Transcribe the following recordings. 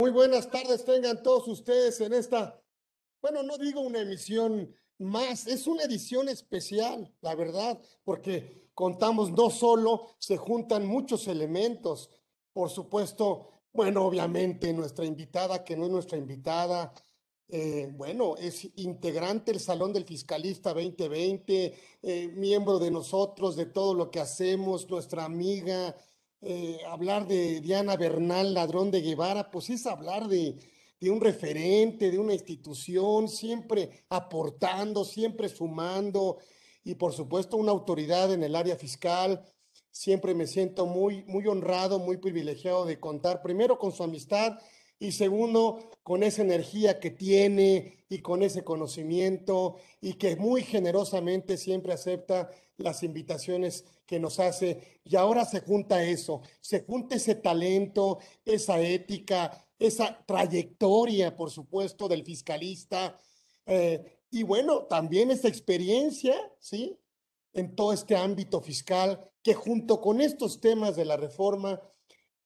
Muy buenas tardes, tengan todos ustedes en esta, bueno, no digo una emisión más, es una edición especial, la verdad, porque contamos no solo, se juntan muchos elementos, por supuesto, bueno, obviamente nuestra invitada, que no es nuestra invitada, eh, bueno, es integrante del Salón del Fiscalista 2020, eh, miembro de nosotros, de todo lo que hacemos, nuestra amiga, eh, hablar de Diana Bernal, ladrón de Guevara, pues es hablar de, de un referente, de una institución, siempre aportando, siempre sumando y por supuesto una autoridad en el área fiscal. Siempre me siento muy, muy honrado, muy privilegiado de contar primero con su amistad y segundo, con esa energía que tiene y con ese conocimiento y que muy generosamente siempre acepta las invitaciones que nos hace. Y ahora se junta eso, se junta ese talento, esa ética, esa trayectoria, por supuesto, del fiscalista. Eh, y bueno, también esa experiencia, ¿sí? En todo este ámbito fiscal, que junto con estos temas de la reforma,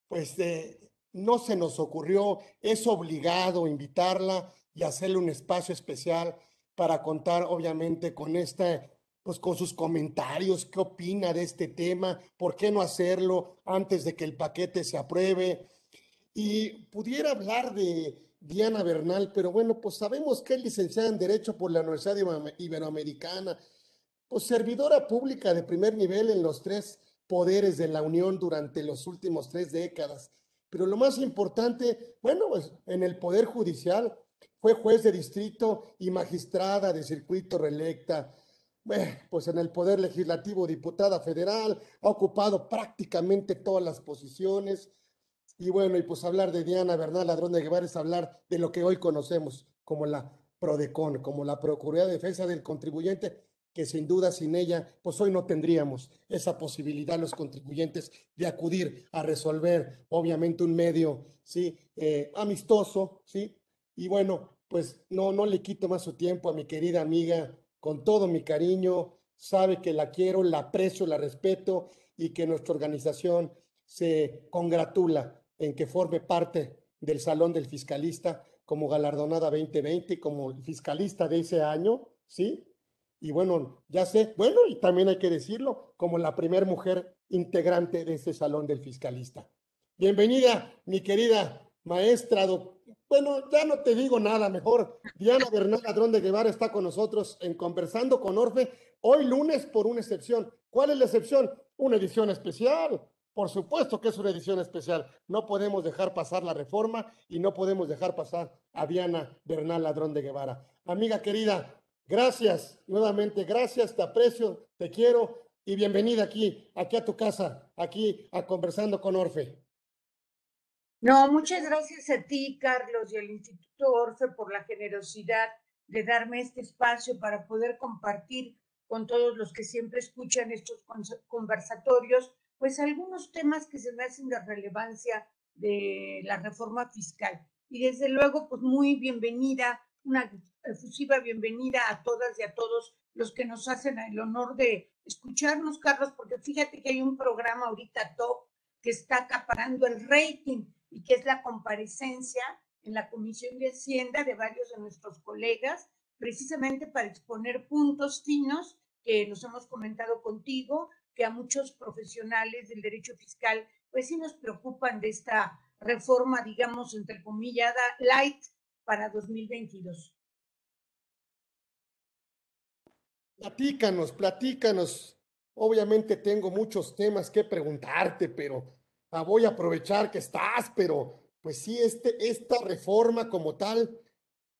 pues eh, no se nos ocurrió, es obligado invitarla y hacerle un espacio especial para contar, obviamente, con esta, pues con sus comentarios, qué opina de este tema, por qué no hacerlo antes de que el paquete se apruebe. Y pudiera hablar de Diana Bernal, pero bueno, pues sabemos que es licenciada en Derecho por la Universidad Iberoamericana, pues servidora pública de primer nivel en los tres poderes de la Unión durante los últimos tres décadas pero lo más importante, bueno, pues en el Poder Judicial fue juez de distrito y magistrada de circuito reelecta. Pues en el Poder Legislativo, diputada federal, ha ocupado prácticamente todas las posiciones. Y bueno, y pues hablar de Diana Bernal Ladrón de Guevara es hablar de lo que hoy conocemos como la PRODECON, como la Procuraduría de Defensa del Contribuyente, que sin duda sin ella, pues hoy no tendríamos esa posibilidad los contribuyentes de acudir a resolver, obviamente, un medio, ¿sí? Eh, amistoso, ¿sí? Y bueno, pues no, no le quito más su tiempo a mi querida amiga, con todo mi cariño, sabe que la quiero, la aprecio, la respeto y que nuestra organización se congratula en que forme parte del Salón del Fiscalista como galardonada 2020, como fiscalista de ese año, ¿sí? Y bueno, ya sé, bueno, y también hay que decirlo, como la primera mujer integrante de este salón del fiscalista. Bienvenida, mi querida maestra, bueno, ya no te digo nada mejor. Diana Bernal Ladrón de Guevara está con nosotros en Conversando con Orfe, hoy lunes por una excepción. ¿Cuál es la excepción? Una edición especial. Por supuesto que es una edición especial. No podemos dejar pasar la reforma y no podemos dejar pasar a Diana Bernal Ladrón de Guevara. Amiga querida, Gracias, nuevamente, gracias, te aprecio, te quiero y bienvenida aquí, aquí a tu casa, aquí a Conversando con Orfe. No, muchas gracias a ti, Carlos, y al Instituto Orfe por la generosidad de darme este espacio para poder compartir con todos los que siempre escuchan estos conversatorios, pues algunos temas que se me hacen de relevancia de la reforma fiscal. Y desde luego, pues muy bienvenida, una efusiva bienvenida a todas y a todos los que nos hacen el honor de escucharnos, Carlos, porque fíjate que hay un programa ahorita top que está acaparando el rating y que es la comparecencia en la Comisión de Hacienda de varios de nuestros colegas, precisamente para exponer puntos finos que nos hemos comentado contigo, que a muchos profesionales del derecho fiscal, pues sí nos preocupan de esta reforma, digamos, entre comillas, light para 2022. Platícanos, platícanos. Obviamente tengo muchos temas que preguntarte, pero ah, voy a aprovechar que estás, pero pues sí, este, esta reforma como tal,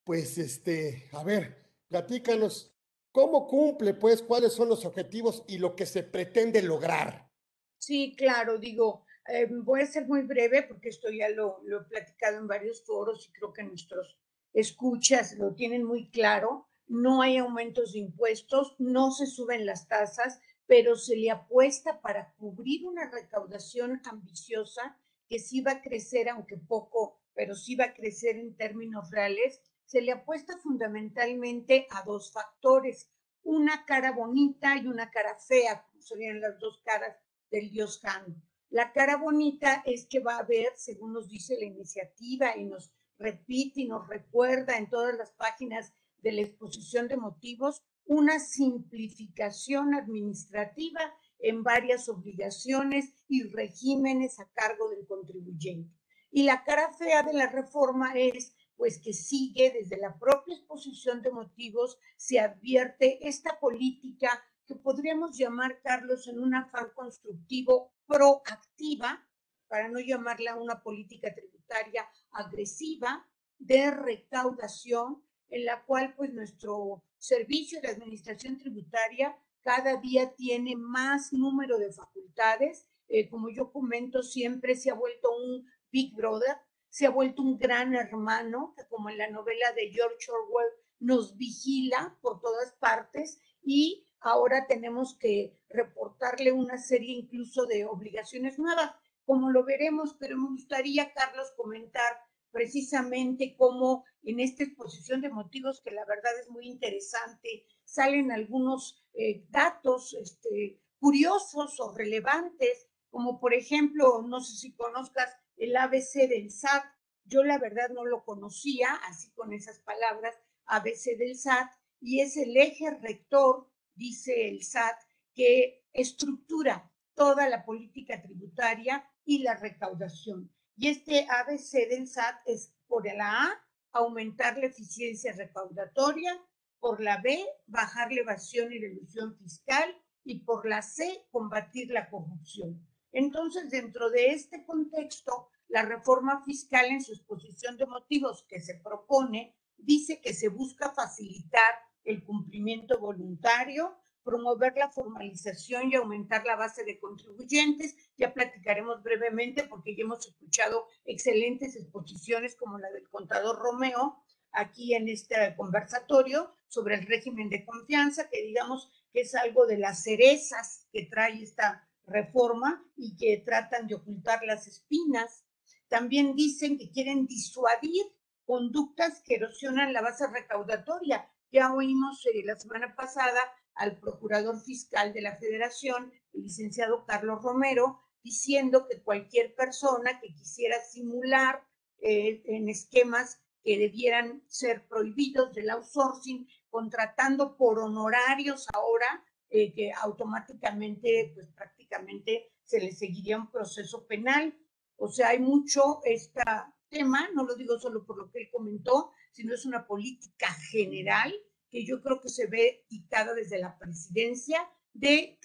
pues este, a ver, platícanos, ¿cómo cumple, pues, cuáles son los objetivos y lo que se pretende lograr? Sí, claro, digo, eh, voy a ser muy breve porque esto ya lo, lo he platicado en varios foros y creo que nuestros escuchas lo tienen muy claro no hay aumentos de impuestos, no se suben las tasas, pero se le apuesta para cubrir una recaudación ambiciosa que sí va a crecer, aunque poco, pero sí va a crecer en términos reales. Se le apuesta fundamentalmente a dos factores, una cara bonita y una cara fea, serían las dos caras del dios Han. La cara bonita es que va a haber, según nos dice la iniciativa y nos repite y nos recuerda en todas las páginas de la exposición de motivos, una simplificación administrativa en varias obligaciones y regímenes a cargo del contribuyente. Y la cara fea de la reforma es pues que sigue desde la propia exposición de motivos, se advierte esta política que podríamos llamar, Carlos, en un afán constructivo proactiva, para no llamarla una política tributaria agresiva, de recaudación, en la cual pues nuestro servicio de administración tributaria cada día tiene más número de facultades. Eh, como yo comento, siempre se ha vuelto un Big Brother, se ha vuelto un gran hermano, que como en la novela de George Orwell nos vigila por todas partes y ahora tenemos que reportarle una serie incluso de obligaciones nuevas, como lo veremos, pero me gustaría, Carlos, comentar precisamente cómo en esta exposición de motivos, que la verdad es muy interesante, salen algunos eh, datos este, curiosos o relevantes, como por ejemplo, no sé si conozcas el ABC del SAT. Yo la verdad no lo conocía, así con esas palabras, ABC del SAT, y es el eje rector, dice el SAT, que estructura toda la política tributaria y la recaudación. Y este ABC del SAT es por la A, aumentar la eficiencia recaudatoria, por la B, bajar la evasión y la ilusión fiscal, y por la C, combatir la corrupción. Entonces, dentro de este contexto, la reforma fiscal en su exposición de motivos que se propone dice que se busca facilitar el cumplimiento voluntario, promover la formalización y aumentar la base de contribuyentes. Ya platicaremos brevemente porque ya hemos escuchado excelentes exposiciones como la del contador Romeo aquí en este conversatorio sobre el régimen de confianza, que digamos que es algo de las cerezas que trae esta reforma y que tratan de ocultar las espinas. También dicen que quieren disuadir conductas que erosionan la base recaudatoria. Ya oímos eh, la semana pasada al procurador fiscal de la federación, el licenciado Carlos Romero, diciendo que cualquier persona que quisiera simular eh, en esquemas que debieran ser prohibidos del outsourcing, contratando por honorarios ahora, eh, que automáticamente, pues prácticamente se le seguiría un proceso penal. O sea, hay mucho este tema, no lo digo solo por lo que él comentó, sino es una política general que yo creo que se ve dictada desde la presidencia de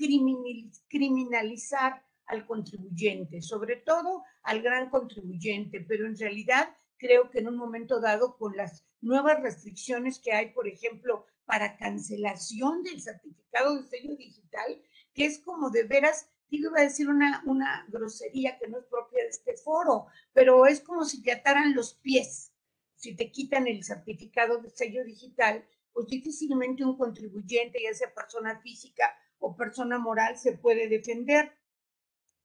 criminalizar al contribuyente, sobre todo al gran contribuyente, pero en realidad creo que en un momento dado con las nuevas restricciones que hay, por ejemplo, para cancelación del certificado de sello digital, que es como de veras, digo, iba a decir una, una grosería que no es propia de este foro, pero es como si te ataran los pies, si te quitan el certificado de sello digital, pues difícilmente un contribuyente, ya sea persona física o persona moral, se puede defender.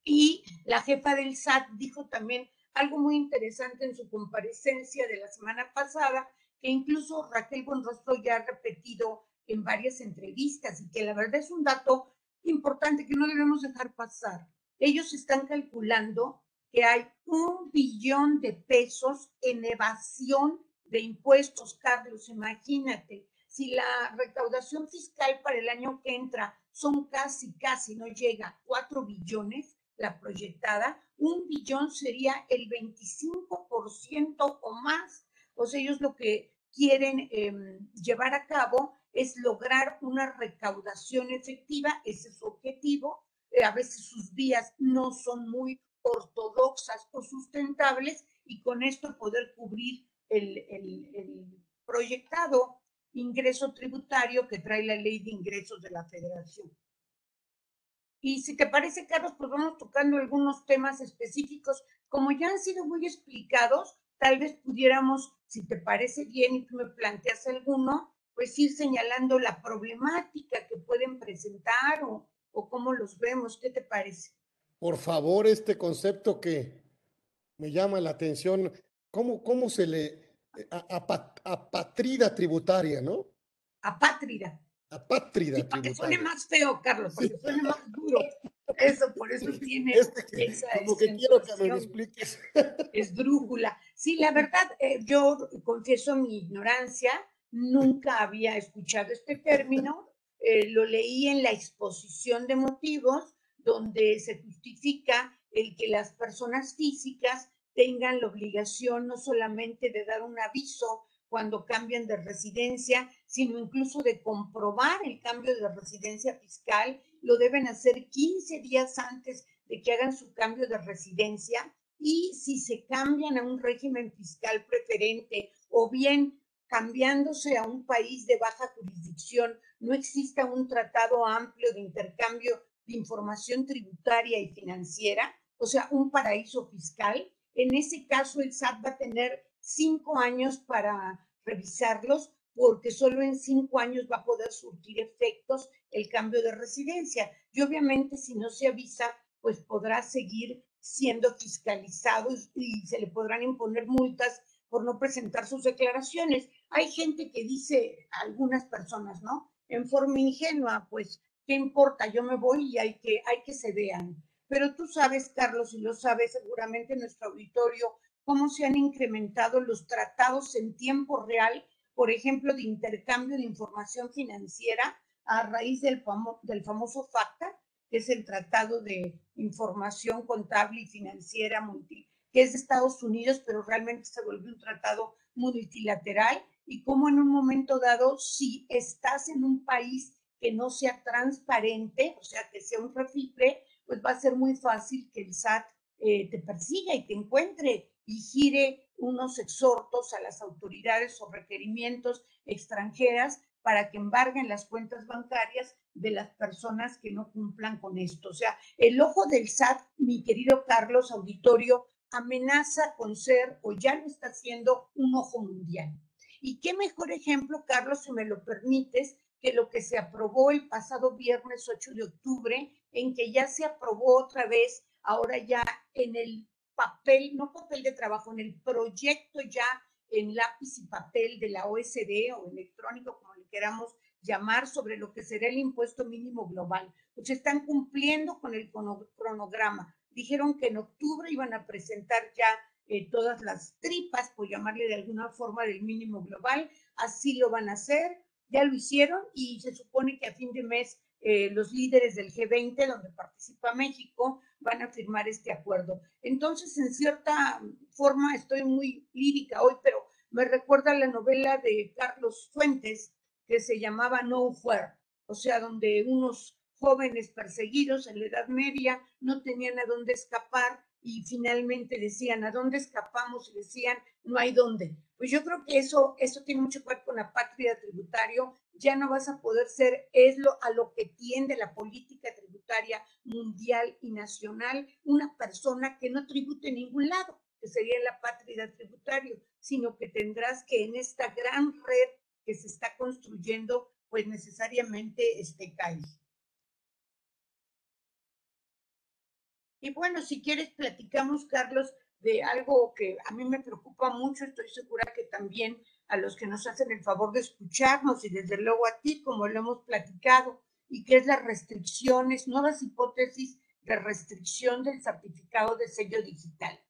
Y la jefa del SAT dijo también algo muy interesante en su comparecencia de la semana pasada, que incluso Raquel Bonrostro ya ha repetido en varias entrevistas y que la verdad es un dato importante que no debemos dejar pasar. Ellos están calculando que hay un billón de pesos en evasión de impuestos, Carlos, imagínate, si la recaudación fiscal para el año que entra son casi, casi, no llega a 4 billones, la proyectada, un billón sería el 25% o más. O sea, ellos lo que quieren em, llevar a cabo es lograr una recaudación efectiva, ese es su objetivo. Eh, a veces sus vías no son muy ortodoxas o sustentables y con esto poder cubrir el, el proyectado ingreso tributario que trae la ley de ingresos de la federación. Y si te parece, Carlos, pues vamos tocando algunos temas específicos. Como ya han sido muy explicados, tal vez pudiéramos, si te parece bien y tú me planteas alguno, pues ir señalando la problemática que pueden presentar o, o cómo los vemos. ¿Qué te parece? Por favor, este concepto que me llama la atención, ¿cómo, cómo se le apatrida tributaria, ¿no? Apátrida. Apátrida sí, para que suene más feo, Carlos, para que suene más duro. eso, por eso tiene este esa como que quiero que me lo expliques. Esdrújula. Sí, la verdad, eh, yo confieso mi ignorancia, nunca había escuchado este término, eh, lo leí en la exposición de motivos, donde se justifica el que las personas físicas tengan la obligación no solamente de dar un aviso cuando cambian de residencia, sino incluso de comprobar el cambio de residencia fiscal. Lo deben hacer 15 días antes de que hagan su cambio de residencia y si se cambian a un régimen fiscal preferente o bien cambiándose a un país de baja jurisdicción, no exista un tratado amplio de intercambio de información tributaria y financiera, o sea, un paraíso fiscal. En ese caso, el SAT va a tener cinco años para revisarlos porque solo en cinco años va a poder surtir efectos el cambio de residencia. Y obviamente si no se avisa, pues podrá seguir siendo fiscalizado y se le podrán imponer multas por no presentar sus declaraciones. Hay gente que dice, algunas personas, ¿no? En forma ingenua, pues, ¿qué importa? Yo me voy y hay que, hay que se vean. Pero tú sabes, Carlos, y lo sabes seguramente nuestro auditorio, cómo se han incrementado los tratados en tiempo real, por ejemplo, de intercambio de información financiera a raíz del, del famoso FACTA, que es el Tratado de Información Contable y Financiera multi, que es de Estados Unidos, pero realmente se volvió un tratado multilateral, y cómo en un momento dado, si estás en un país que no sea transparente, o sea, que sea un refipre, pues va a ser muy fácil que el SAT eh, te persiga y te encuentre y gire unos exhortos a las autoridades o requerimientos extranjeras para que embarguen las cuentas bancarias de las personas que no cumplan con esto. O sea, el ojo del SAT, mi querido Carlos Auditorio, amenaza con ser o ya lo está haciendo un ojo mundial. Y qué mejor ejemplo, Carlos, si me lo permites, que lo que se aprobó el pasado viernes 8 de octubre, en que ya se aprobó otra vez, ahora ya en el papel, no papel de trabajo, en el proyecto ya en lápiz y papel de la OSD o electrónico, como le queramos llamar, sobre lo que será el impuesto mínimo global. Pues están cumpliendo con el cronograma. Dijeron que en octubre iban a presentar ya eh, todas las tripas, por llamarle de alguna forma, del mínimo global. Así lo van a hacer. Ya lo hicieron y se supone que a fin de mes eh, los líderes del G20, donde participa México, van a firmar este acuerdo. Entonces, en cierta forma, estoy muy lírica hoy, pero me recuerda la novela de Carlos Fuentes que se llamaba No Fair, o sea, donde unos jóvenes perseguidos en la Edad Media no tenían a dónde escapar y finalmente decían, ¿a dónde escapamos? Y decían, no hay dónde. Pues yo creo que eso, eso tiene mucho que ver con la patria tributario. Ya no vas a poder ser, es lo, a lo que tiende la política tributaria mundial y nacional, una persona que no tribute en ningún lado, que sería la patria tributario, sino que tendrás que en esta gran red que se está construyendo, pues necesariamente este, caer. Y bueno, si quieres, platicamos, Carlos, de algo que a mí me preocupa mucho, estoy segura que también a los que nos hacen el favor de escucharnos y desde luego a ti, como lo hemos platicado, y que es las restricciones, nuevas hipótesis de restricción del certificado de sello digital.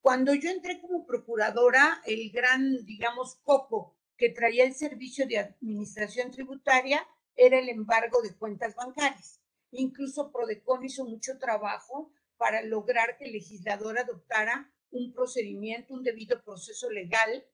Cuando yo entré como procuradora, el gran, digamos, coco que traía el servicio de administración tributaria era el embargo de cuentas bancarias. Incluso Prodecon hizo mucho trabajo para lograr que el legislador adoptara un procedimiento, un debido proceso legal,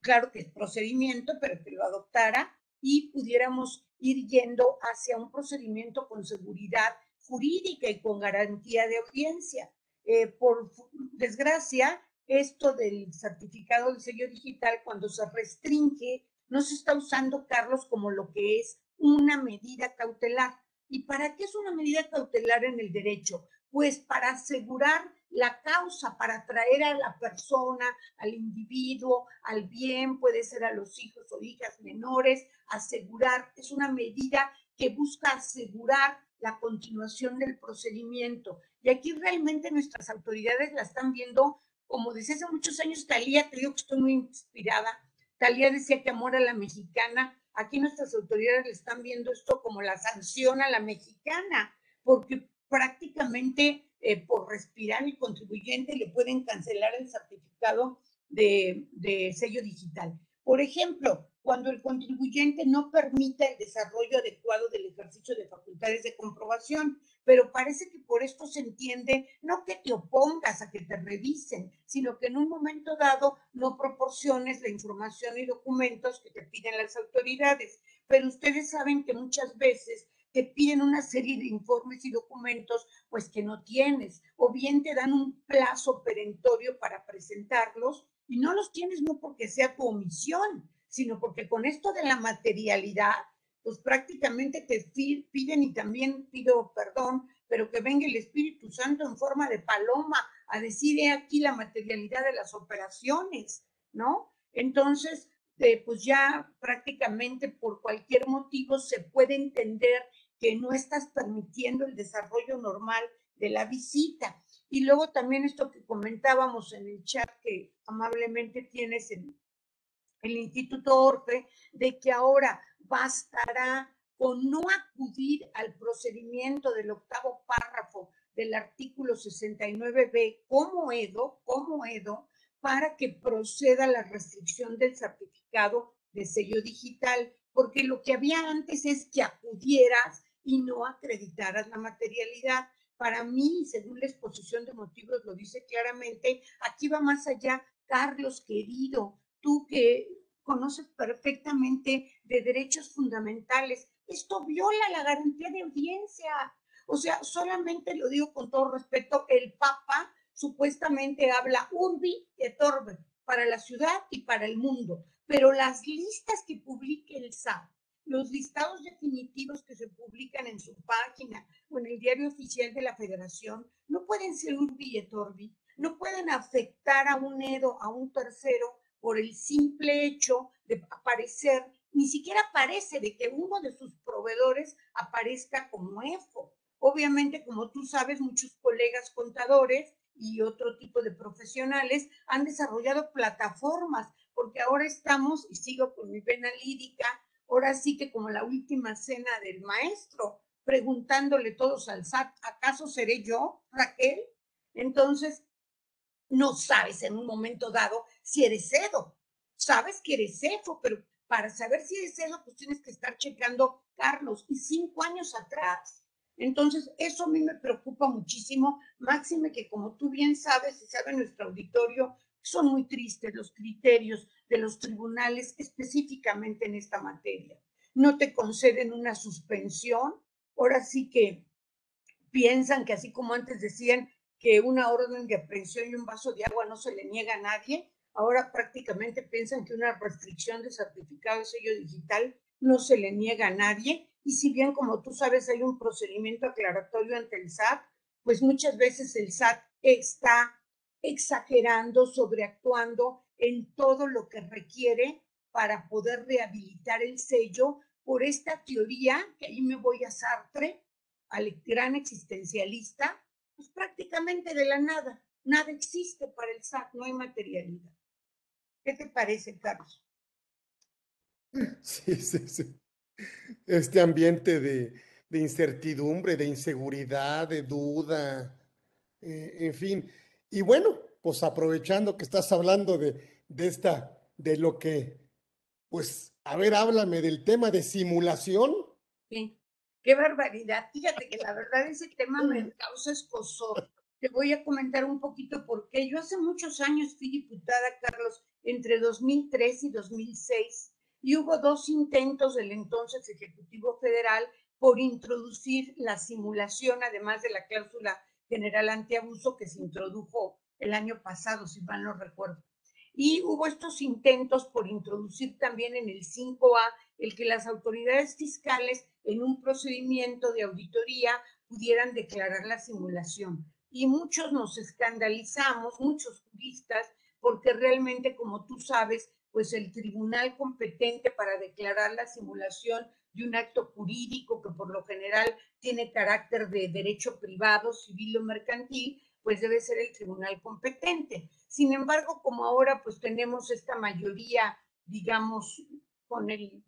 claro que es procedimiento, pero que lo adoptara y pudiéramos ir yendo hacia un procedimiento con seguridad jurídica y con garantía de audiencia. Eh, por desgracia, esto del certificado de sello digital, cuando se restringe, no se está usando, Carlos, como lo que es una medida cautelar. ¿Y para qué es una medida cautelar en el derecho? Pues para asegurar la causa, para traer a la persona, al individuo, al bien, puede ser a los hijos o hijas menores, asegurar, es una medida que busca asegurar la continuación del procedimiento. Y aquí realmente nuestras autoridades la están viendo, como desde hace muchos años, Talía, te digo que estoy muy inspirada, Talía decía que amor a la mexicana, aquí nuestras autoridades le están viendo esto como la sanción a la mexicana, porque prácticamente eh, por respirar el contribuyente le pueden cancelar el certificado de, de sello digital. Por ejemplo, cuando el contribuyente no permita el desarrollo adecuado del ejercicio de facultades de comprobación, pero parece que por esto se entiende no que te opongas a que te revisen, sino que en un momento dado no proporciones la información y documentos que te piden las autoridades. Pero ustedes saben que muchas veces te piden una serie de informes y documentos pues que no tienes, o bien te dan un plazo perentorio para presentarlos y no los tienes no porque sea tu omisión, sino porque con esto de la materialidad, pues prácticamente te piden y también pido perdón, pero que venga el Espíritu Santo en forma de paloma a decir he aquí la materialidad de las operaciones, ¿no? Entonces, eh, pues ya prácticamente por cualquier motivo se puede entender que no estás permitiendo el desarrollo normal de la visita. Y luego también esto que comentábamos en el chat que amablemente tienes en el Instituto Orfe, de que ahora bastará con no acudir al procedimiento del octavo párrafo del artículo 69b como EDO, como EDO, para que proceda la restricción del certificado de sello digital, porque lo que había antes es que acudieras y no acreditaras la materialidad. Para mí, según la exposición de motivos lo dice claramente, aquí va más allá. Carlos, querido, tú que conoces perfectamente de derechos fundamentales, esto viola la garantía de audiencia. O sea, solamente lo digo con todo respeto, el Papa supuestamente habla urbi et orbe para la ciudad y para el mundo, pero las listas que publique el SAT los listados definitivos que se publican en su página o en el diario oficial de la federación no pueden ser un billetorbi, no pueden afectar a un EDO, a un tercero, por el simple hecho de aparecer, ni siquiera parece de que uno de sus proveedores aparezca como EFO. Obviamente, como tú sabes, muchos colegas contadores y otro tipo de profesionales han desarrollado plataformas, porque ahora estamos, y sigo con mi vena lírica, ahora sí que como la última cena del maestro, preguntándole todos al SAT, ¿acaso seré yo, Raquel? Entonces, no sabes en un momento dado si eres Edo. Sabes que eres EFO, pero para saber si eres Edo, pues tienes que estar checando Carlos y cinco años atrás. Entonces, eso a mí me preocupa muchísimo, máxime que como tú bien sabes y sabe nuestro auditorio, son muy tristes los criterios de los tribunales específicamente en esta materia. No te conceden una suspensión, ahora sí que piensan que así como antes decían que una orden de aprehensión y un vaso de agua no se le niega a nadie, ahora prácticamente piensan que una restricción de certificado de sello digital no se le niega a nadie. Y si bien, como tú sabes, hay un procedimiento aclaratorio ante el SAT, pues muchas veces el SAT está exagerando, sobreactuando en todo lo que requiere para poder rehabilitar el sello por esta teoría, que ahí me voy a Sartre, al gran existencialista, pues prácticamente de la nada. Nada existe para el SAT, no hay materialidad. ¿Qué te parece, Carlos? Sí, sí, sí. Este ambiente de, incertidumbre, de inseguridad, de duda, eh, en fin. Y bueno, pues aprovechando que estás hablando de, de esta, de lo que, pues, a ver, háblame del tema de simulación. Sí, qué barbaridad. Fíjate que la verdad ese tema me causa escosor. Te voy a comentar un poquito por qué. Yo hace muchos años fui diputada, Carlos, entre 2003 y 2006, y hubo dos intentos del entonces Ejecutivo Federal por introducir la simulación, además de la cláusula general antiabuso que se introdujo el año pasado, si mal no recuerdo. Y hubo estos intentos por introducir también en el 5A el que las autoridades fiscales en un procedimiento de auditoría pudieran declarar la simulación. Y muchos nos escandalizamos, muchos juristas, porque realmente, como tú sabes, pues el tribunal competente para declarar la simulación de un acto jurídico que por lo general tiene carácter de derecho privado, civil o mercantil, pues debe ser el tribunal competente. Sin embargo, como ahora pues tenemos esta mayoría, digamos, con el,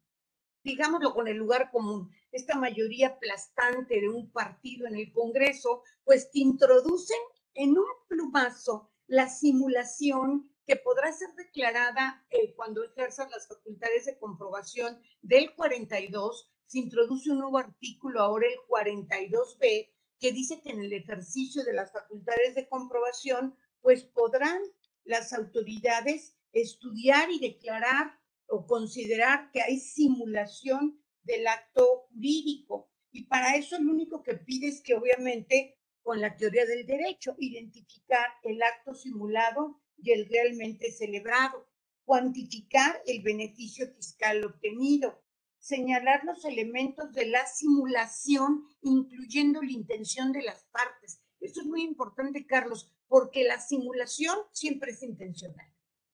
digámoslo con el lugar común, esta mayoría aplastante de un partido en el Congreso, pues te introducen en un plumazo la simulación que podrá ser declarada eh, cuando ejerzan las facultades de comprobación del 42. Se introduce un nuevo artículo, ahora el 42b, que dice que en el ejercicio de las facultades de comprobación, pues podrán las autoridades estudiar y declarar o considerar que hay simulación del acto jurídico. Y para eso lo único que pide es que obviamente con la teoría del derecho, identificar el acto simulado y el realmente celebrado, cuantificar el beneficio fiscal obtenido, señalar los elementos de la simulación, incluyendo la intención de las partes. Esto es muy importante, Carlos, porque la simulación siempre es intencional.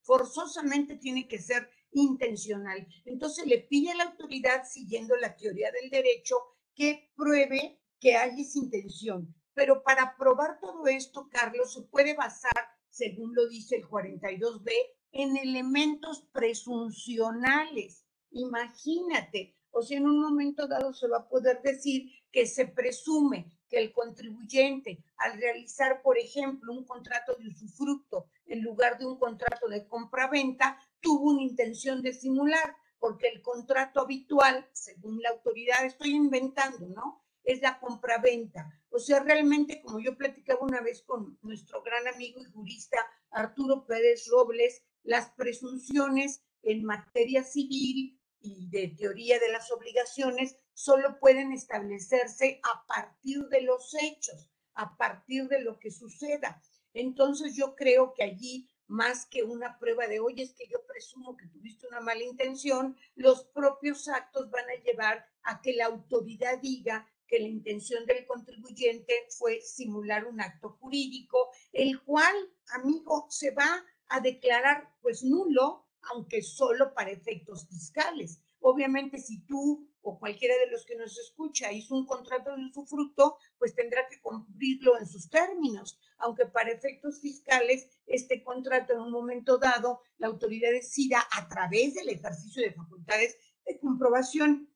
Forzosamente tiene que ser intencional. Entonces le pide a la autoridad, siguiendo la teoría del derecho, que pruebe que hay esa intención. Pero para probar todo esto, Carlos, se puede basar, según lo dice el 42b, en elementos presuncionales. Imagínate, o sea, en un momento dado se va a poder decir que se presume que el contribuyente, al realizar, por ejemplo, un contrato de usufructo en lugar de un contrato de compra-venta, tuvo una intención de simular, porque el contrato habitual, según la autoridad, estoy inventando, ¿no? Es la compra-venta. O sea, realmente, como yo platicaba una vez con nuestro gran amigo y jurista Arturo Pérez Robles, las presunciones en materia civil y de teoría de las obligaciones solo pueden establecerse a partir de los hechos, a partir de lo que suceda. Entonces yo creo que allí, más que una prueba de, oye, es que yo presumo que tuviste una mala intención, los propios actos van a llevar a que la autoridad diga que la intención del contribuyente fue simular un acto jurídico, el cual, amigo, se va a declarar pues nulo, aunque solo para efectos fiscales. Obviamente, si tú o cualquiera de los que nos escucha hizo un contrato de usufructo, pues tendrá que cumplirlo en sus términos, aunque para efectos fiscales este contrato en un momento dado la autoridad decida a través del ejercicio de facultades de comprobación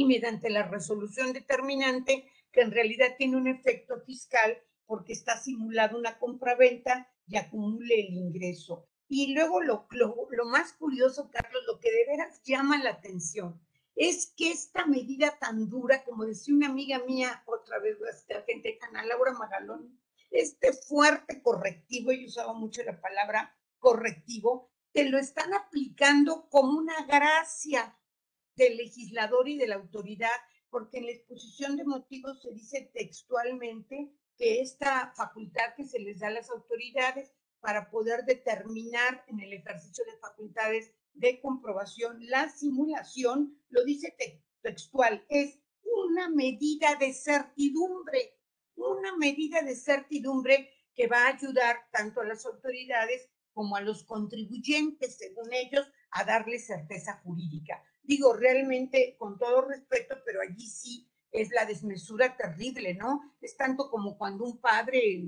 y mediante la resolución determinante que en realidad tiene un efecto fiscal porque está simulada una compraventa y acumule el ingreso. Y luego lo, lo, más curioso, Carlos, lo que de veras llama la atención es que esta medida tan dura, como decía una amiga mía, otra vez la gente de Canal, Laura Magalón, este fuerte correctivo, y usaba mucho la palabra correctivo, te lo están aplicando como una gracia del legislador y de la autoridad, porque en la exposición de motivos se dice textualmente que esta facultad que se les da a las autoridades para poder determinar en el ejercicio de facultades de comprobación la simulación, lo dice textual, es una medida de certidumbre, una medida de certidumbre que va a ayudar tanto a las autoridades como a los contribuyentes, según ellos, a darle certeza jurídica. Digo, realmente, con todo respeto, pero allí sí es la desmesura terrible, ¿no? Es tanto como cuando un padre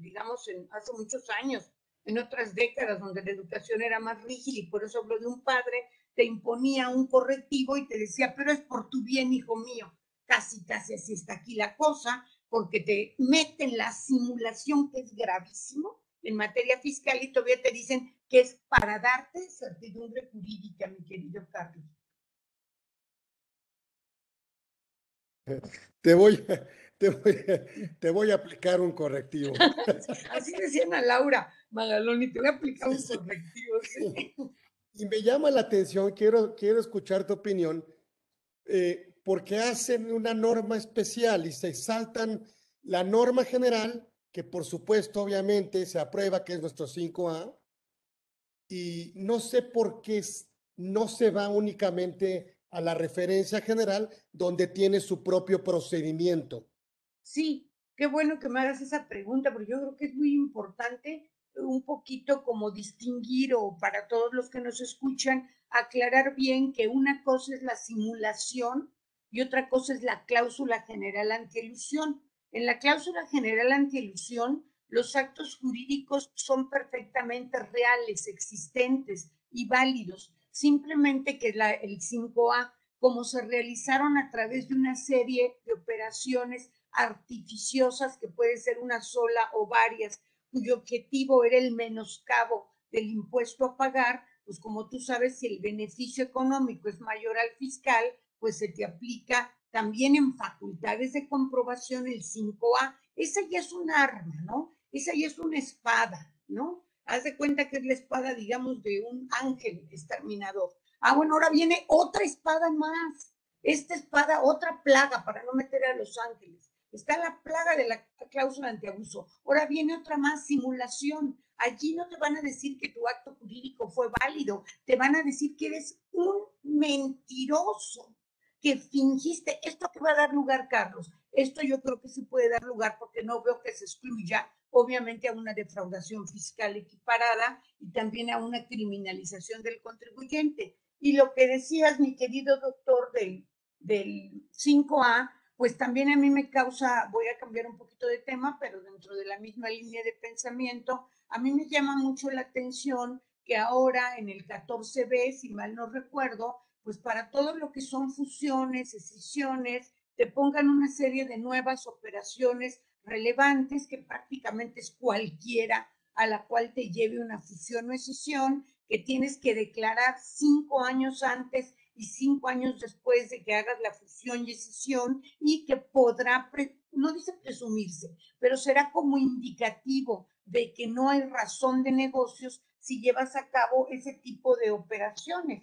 digamos, en, hace muchos años, en otras décadas donde la educación era más rígida y por eso hablo de un padre, te imponía un correctivo y te decía, pero es por tu bien, hijo mío. Casi, casi así está aquí la cosa, porque te meten la simulación que es gravísimo en materia fiscal y todavía te dicen que es para darte certidumbre jurídica, mi querido Carlos. Te voy, te voy, a aplicar un correctivo. Así decían a Laura Magaloni, te voy a aplicar un correctivo. Y me llama la atención, quiero, quiero escuchar tu opinión, eh, porque hacen una norma especial y se saltan la norma general, que por supuesto, obviamente, se aprueba, que es nuestro 5A, y no sé por qué no se va únicamente a la referencia general, donde tiene su propio procedimiento. Sí, qué bueno que me hagas esa pregunta, porque yo creo que es muy importante un poquito como distinguir o para todos los que nos escuchan, aclarar bien que una cosa es la simulación y otra cosa es la cláusula general antielusión. En la cláusula general antielusión, los actos jurídicos son perfectamente reales, existentes y válidos, simplemente que el 5A como se realizaron a través de una serie de operaciones artificiosas, que puede ser una sola o varias, cuyo objetivo era el menoscabo del impuesto a pagar, pues como tú sabes, si el beneficio económico es mayor al fiscal, pues se te aplica también en facultades de comprobación el 5A. Esa ya es un arma, ¿no? Esa ya es una espada, ¿no? Haz de cuenta que es la espada, digamos, de un ángel exterminador. Ah, bueno, ahora viene otra espada más. Esta espada, otra plaga para no meter a los ángeles. Está la plaga de la cláusula antiabuso. Ahora viene otra más, simulación. Allí no te van a decir que tu acto jurídico fue válido, te van a decir que eres un mentiroso, que fingiste. ¿Esto que va a dar lugar, Carlos? Esto yo creo que sí puede dar lugar porque no veo que se excluya, obviamente, a una defraudación fiscal equiparada y también a una criminalización del contribuyente. Y lo que decías, mi querido doctor del, del 5A, pues también a mí me causa, voy a cambiar un poquito de tema, pero dentro de la misma línea de pensamiento, a mí me llama mucho la atención que ahora en el 14B, si mal no recuerdo, pues para todo lo que son fusiones, escisiones, te pongan una serie de nuevas operaciones relevantes que prácticamente es cualquiera a la cual te lleve una fusión o escisión, que tienes que declarar cinco años antes y cinco años después de que hagas la fusión y escisión y que podrá, no dice presumirse, pero será como indicativo de que no hay razón de negocios si llevas a cabo ese tipo de operaciones.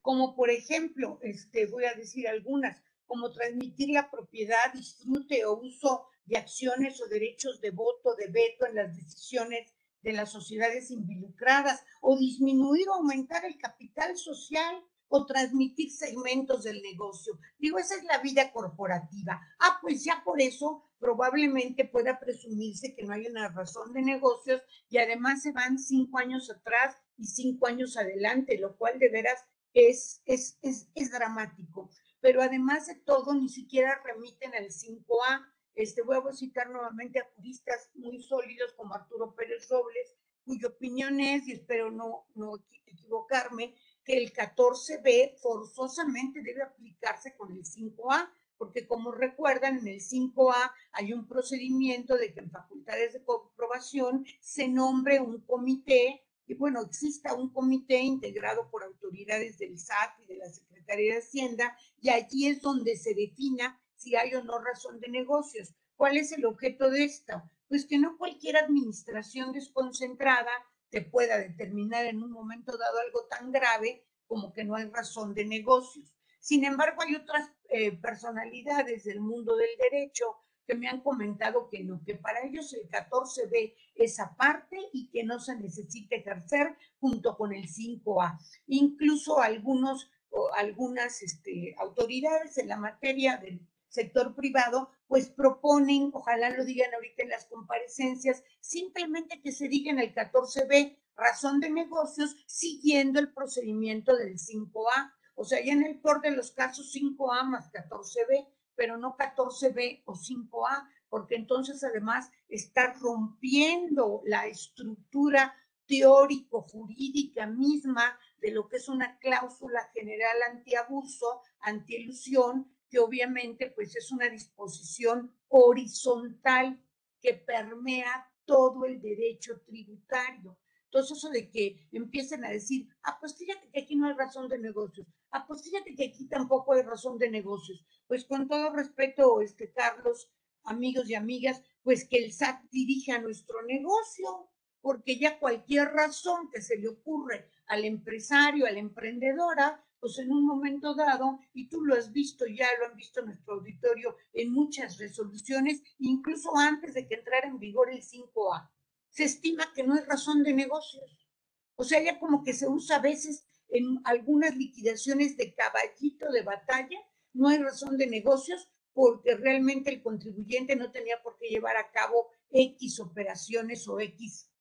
Como por ejemplo, este, voy a decir algunas, como transmitir la propiedad, disfrute o uso de acciones o derechos de voto, de veto en las decisiones de las sociedades involucradas o disminuir o aumentar el capital social o transmitir segmentos del negocio. Digo, esa es la vida corporativa. Ah, pues ya por eso probablemente pueda presumirse que no hay una razón de negocios y además se van cinco años atrás y cinco años adelante, lo cual de veras es, es, es, es dramático. Pero además de todo, ni siquiera remiten al 5A, este, voy a citar nuevamente a juristas muy sólidos como Arturo Pérez Robles, cuya opinión es, y espero no, no equivocarme, que el 14B forzosamente debe aplicarse con el 5A, porque como recuerdan, en el 5A hay un procedimiento de que en facultades de comprobación se nombre un comité, y bueno, exista un comité integrado por autoridades del SAT y de la Secretaría de Hacienda, y allí es donde se defina si hay o no razón de negocios. ¿Cuál es el objeto de esto? Pues que no cualquier administración desconcentrada te pueda determinar en un momento dado algo tan grave como que no hay razón de negocios. Sin embargo, hay otras eh, personalidades del mundo del derecho que me han comentado que no, que para ellos el 14B es aparte y que no se necesita ejercer junto con el 5A. Incluso algunos algunas este, autoridades en la materia del sector privado, pues proponen, ojalá lo digan ahorita en las comparecencias, simplemente que se diga en el 14B razón de negocios siguiendo el procedimiento del 5A. O sea, ya en el peor de los casos 5A más 14B, pero no 14B o 5A, porque entonces además está rompiendo la estructura teórico-jurídica misma de lo que es una cláusula general antiabuso, antielusión, que obviamente pues es una disposición horizontal que permea todo el derecho tributario. Entonces eso de que empiecen a decir, ah, pues fíjate que aquí no hay razón de negocios, ah, pues fíjate que aquí tampoco hay razón de negocios. Pues con todo respeto, este Carlos, amigos y amigas, pues que el SAT dirija nuestro negocio, porque ya cualquier razón que se le ocurre al empresario, a la emprendedora, pues en un momento dado, y tú lo has visto, ya lo han visto nuestro auditorio en muchas resoluciones, incluso antes de que entrara en vigor el 5A, se estima que no hay razón de negocios. O sea, ya como que se usa a veces en algunas liquidaciones de caballito de batalla, no hay razón de negocios porque realmente el contribuyente no tenía por qué llevar a cabo X operaciones o X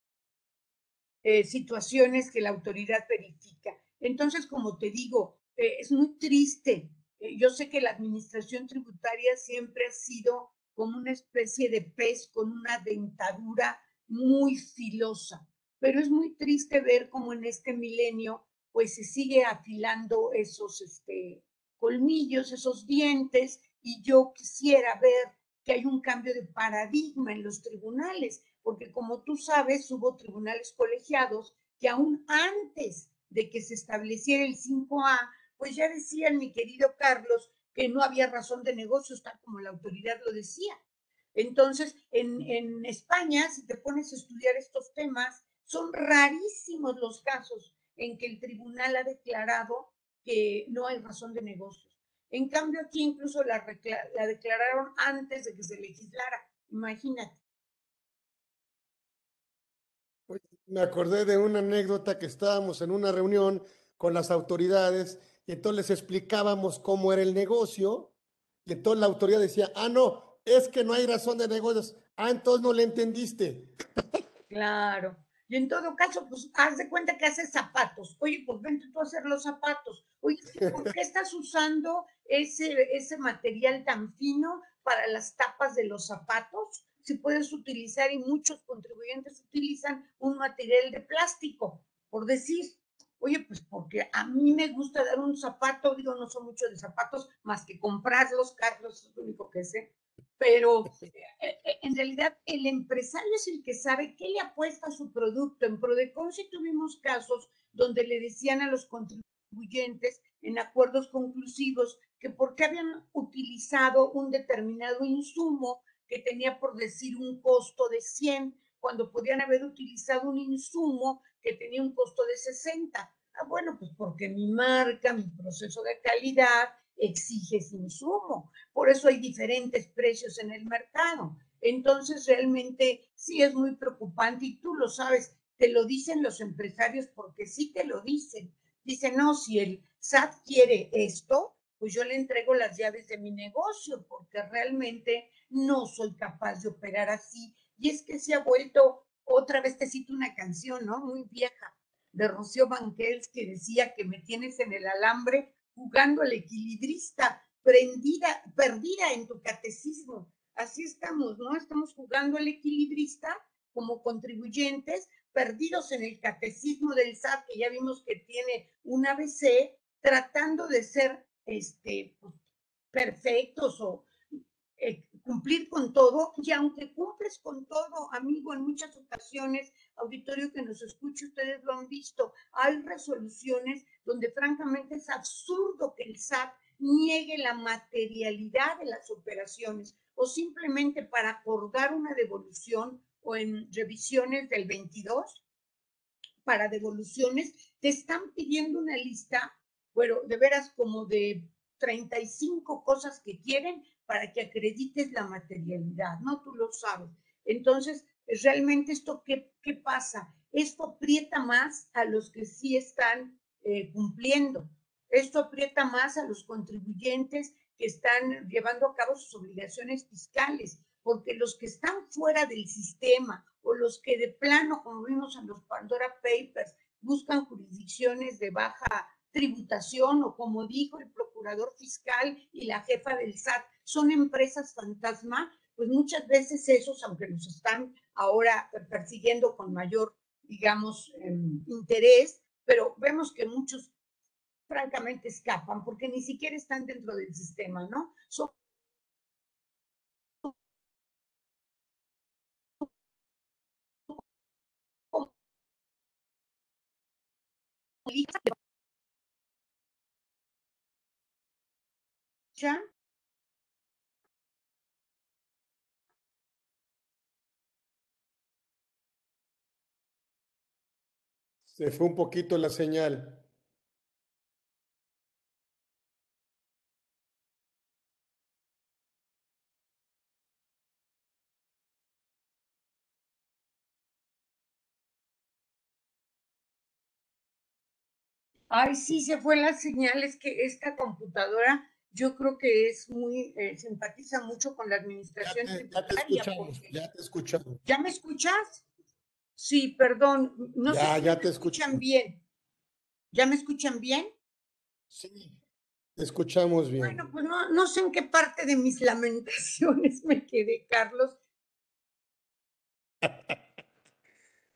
eh, situaciones que la autoridad verifica. Entonces, como te digo, eh, es muy triste. Eh, yo sé que la administración tributaria siempre ha sido como una especie de pez con una dentadura muy filosa, pero es muy triste ver cómo en este milenio pues se sigue afilando esos este, colmillos, esos dientes, y yo quisiera ver que hay un cambio de paradigma en los tribunales, porque como tú sabes, hubo tribunales colegiados que aún antes de que se estableciera el 5A, pues ya decían, mi querido Carlos, que no había razón de negocios, tal como la autoridad lo decía. Entonces, en, en España, si te pones a estudiar estos temas, son rarísimos los casos en que el tribunal ha declarado que no hay razón de negocios. En cambio, aquí incluso la, la declararon antes de que se legislara. Imagínate. Me acordé de una anécdota que estábamos en una reunión con las autoridades y entonces les explicábamos cómo era el negocio y entonces la autoridad decía, ah, no, es que no hay razón de negocios. Ah, entonces no le entendiste. Claro. Y en todo caso, pues haz de cuenta que haces zapatos. Oye, pues vente tú a hacer los zapatos. Oye, ¿por qué estás usando ese, ese material tan fino para las tapas de los zapatos? Si puedes utilizar, y muchos contribuyentes utilizan un material de plástico, por decir. Oye, pues porque a mí me gusta dar un zapato, digo, no son muchos de zapatos, más que comprarlos, Carlos, es lo único que sé pero eh, eh, en realidad el empresario es el que sabe qué le apuesta a su producto. En Prodecon sí tuvimos casos donde le decían a los contribuyentes en acuerdos conclusivos que por qué habían utilizado un determinado insumo que tenía por decir un costo de 100 cuando podían haber utilizado un insumo que tenía un costo de 60. Ah, bueno, pues porque mi marca, mi proceso de calidad, exige ese insumo. Por eso hay diferentes precios en el mercado. Entonces, realmente sí es muy preocupante y tú lo sabes, te lo dicen los empresarios porque sí te lo dicen. Dicen, no, si el SAT quiere esto, pues yo le entrego las llaves de mi negocio porque realmente no soy capaz de operar así. Y es que se ha vuelto, otra vez te cito una canción, ¿no? Muy vieja, de Rocío Banquels que decía que me tienes en el alambre jugando al equilibrista, prendida, perdida en tu catecismo. Así estamos, ¿no? Estamos jugando al equilibrista como contribuyentes, perdidos en el catecismo del SAT, que ya vimos que tiene un ABC, tratando de ser este, pues, perfectos o eh, cumplir con todo, y aunque cumples con todo, amigo, en muchas ocasiones, auditorio que nos escuche, ustedes lo han visto, hay resoluciones donde francamente es absurdo que el SAT niegue la materialidad de las operaciones o simplemente para acordar una devolución o en revisiones del 22, para devoluciones, te están pidiendo una lista, bueno, de veras como de 35 cosas que quieren para que acredites la materialidad, ¿no? Tú lo sabes. Entonces, realmente esto, ¿qué, qué pasa? Esto aprieta más a los que sí están eh, cumpliendo. Esto aprieta más a los contribuyentes que están llevando a cabo sus obligaciones fiscales, porque los que están fuera del sistema o los que de plano, como vimos en los Pandora Papers, buscan jurisdicciones de baja tributación o como dijo el procurador fiscal y la jefa del SAT, son empresas fantasma, pues muchas veces esos, aunque los están ahora persiguiendo con mayor, digamos, em, interés, pero vemos que muchos francamente escapan porque ni siquiera están dentro del sistema, ¿no? Son Se fue un poquito la señal. Ay, sí, se fue la señal. Es que esta computadora yo creo que es muy, eh, simpatiza mucho con la administración ya te, Ya te escuchamos, ya te escuchamos. ¿Ya me escuchas? Sí, perdón. No ya, sé ya te escuchan bien. ¿Ya me escuchan bien? Sí, te escuchamos bien. Bueno, pues no, no sé en qué parte de mis lamentaciones me quedé, Carlos.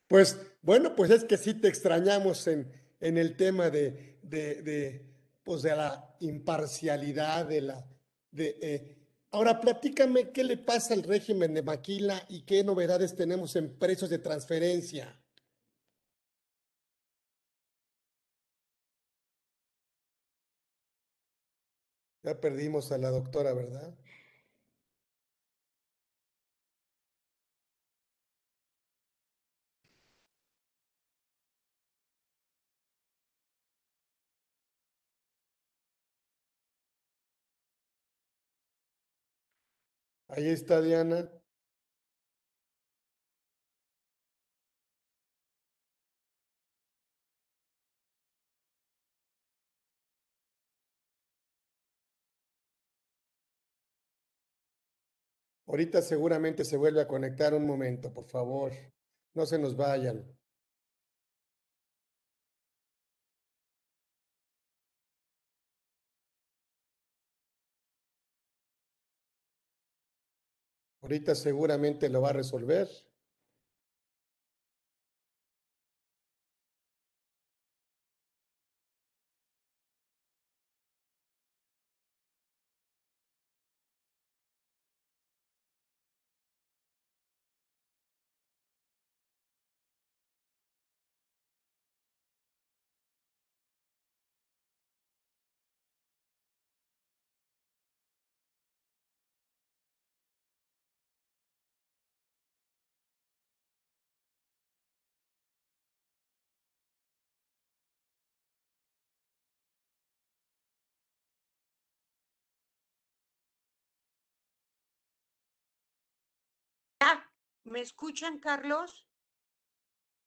pues bueno, pues es que sí te extrañamos en, en el tema de, de, de, pues de la imparcialidad, de la... De, eh, ahora, platícame qué le pasa al régimen de Maquila y qué novedades tenemos en precios de transferencia. Ya perdimos a la doctora, ¿verdad? Ahí está Diana. Ahorita seguramente se vuelve a conectar un momento, por favor. No se nos vayan. Ahorita seguramente lo va a resolver. ¿Me escuchan, Carlos?